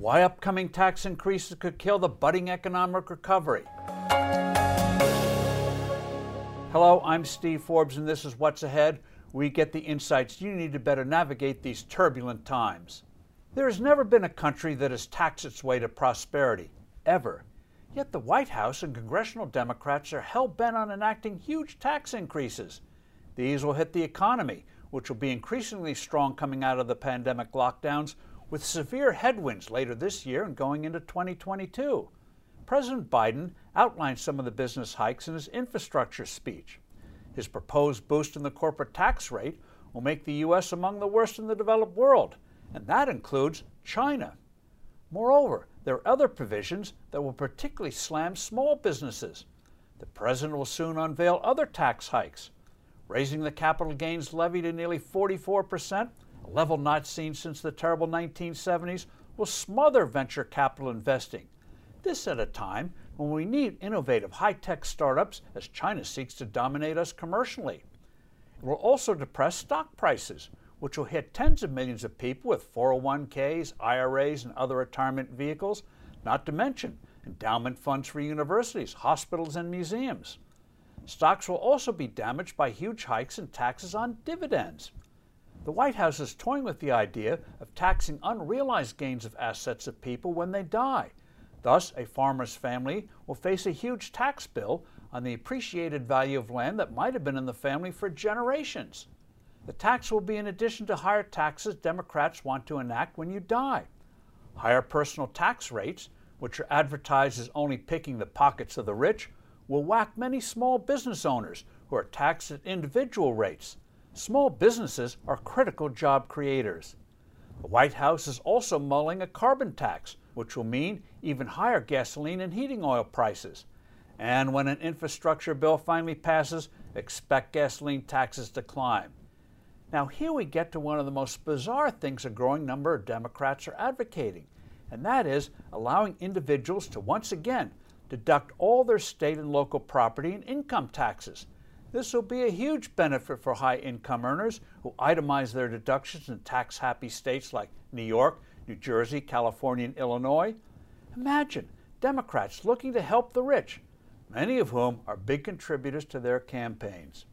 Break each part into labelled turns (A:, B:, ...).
A: why upcoming tax increases could kill the budding economic recovery. Hello, I'm Steve Forbes, and this is What's Ahead. We get the insights you need to better navigate these turbulent times. There has never been a country that has taxed its way to prosperity, ever. Yet the White House and congressional Democrats are hell bent on enacting huge tax increases. These will hit the economy, which will be increasingly strong coming out of the pandemic lockdowns, with severe headwinds later this year and going into 2022. President Biden outlined some of the business hikes in his infrastructure speech. His proposed boost in the corporate tax rate will make the U.S. among the worst in the developed world, and that includes China. Moreover, there are other provisions that will particularly slam small businesses. The president will soon unveil other tax hikes, raising the capital gains levy to nearly 44%, level not seen since the terrible 1970s, will smother venture capital investing. This at a time when we need innovative high tech startups as China seeks to dominate us commercially. It will also depress stock prices, which will hit tens of millions of people with 401ks, IRAs, and other retirement vehicles, not to mention endowment funds for universities, hospitals, and museums. Stocks will also be damaged by huge hikes in taxes on dividends. The White House is toying with the idea of taxing unrealized gains of assets of people when they die. Thus, a farmer's family will face a huge tax bill on the appreciated value of land that might have been in the family for generations. The tax will be in addition to higher taxes Democrats want to enact when you die. Higher personal tax rates, which are advertised as only picking the pockets of the rich, will whack many small business owners who are taxed at individual rates. Small businesses are critical job creators. The White House is also mulling a carbon tax, which will mean even higher gasoline and heating oil prices. And when an infrastructure bill finally passes, expect gasoline taxes to climb. Now, here we get to one of the most bizarre things a growing number of Democrats are advocating, and that is allowing individuals to once again deduct all their state and local property and income taxes. This will be a huge benefit for high income earners who itemize their deductions in tax happy states like New York, New Jersey, California, and Illinois. Imagine Democrats looking to help the rich, many of whom are big contributors to their campaigns.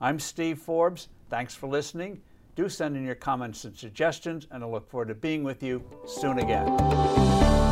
A: I'm Steve Forbes. Thanks for listening. Do send in your comments and suggestions, and I look forward to being with you soon again.